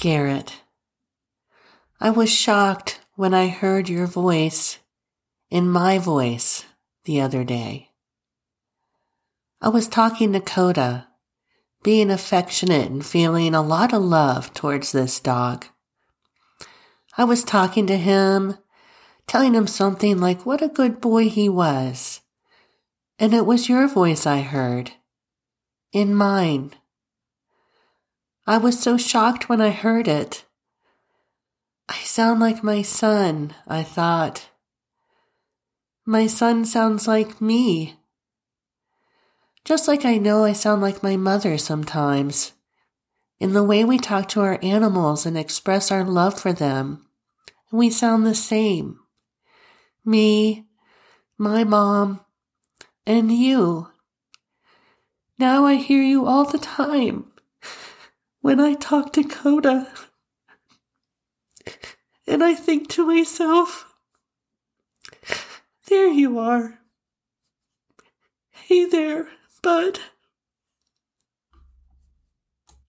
Garrett, I was shocked when I heard your voice in my voice the other day. I was talking to Coda, being affectionate and feeling a lot of love towards this dog. I was talking to him, telling him something like what a good boy he was. And it was your voice I heard. In mine. I was so shocked when I heard it. I sound like my son, I thought. My son sounds like me. Just like I know I sound like my mother sometimes. In the way we talk to our animals and express our love for them, we sound the same. Me, my mom, and you. Now I hear you all the time when I talk to Coda. And I think to myself, there you are. Hey there, bud.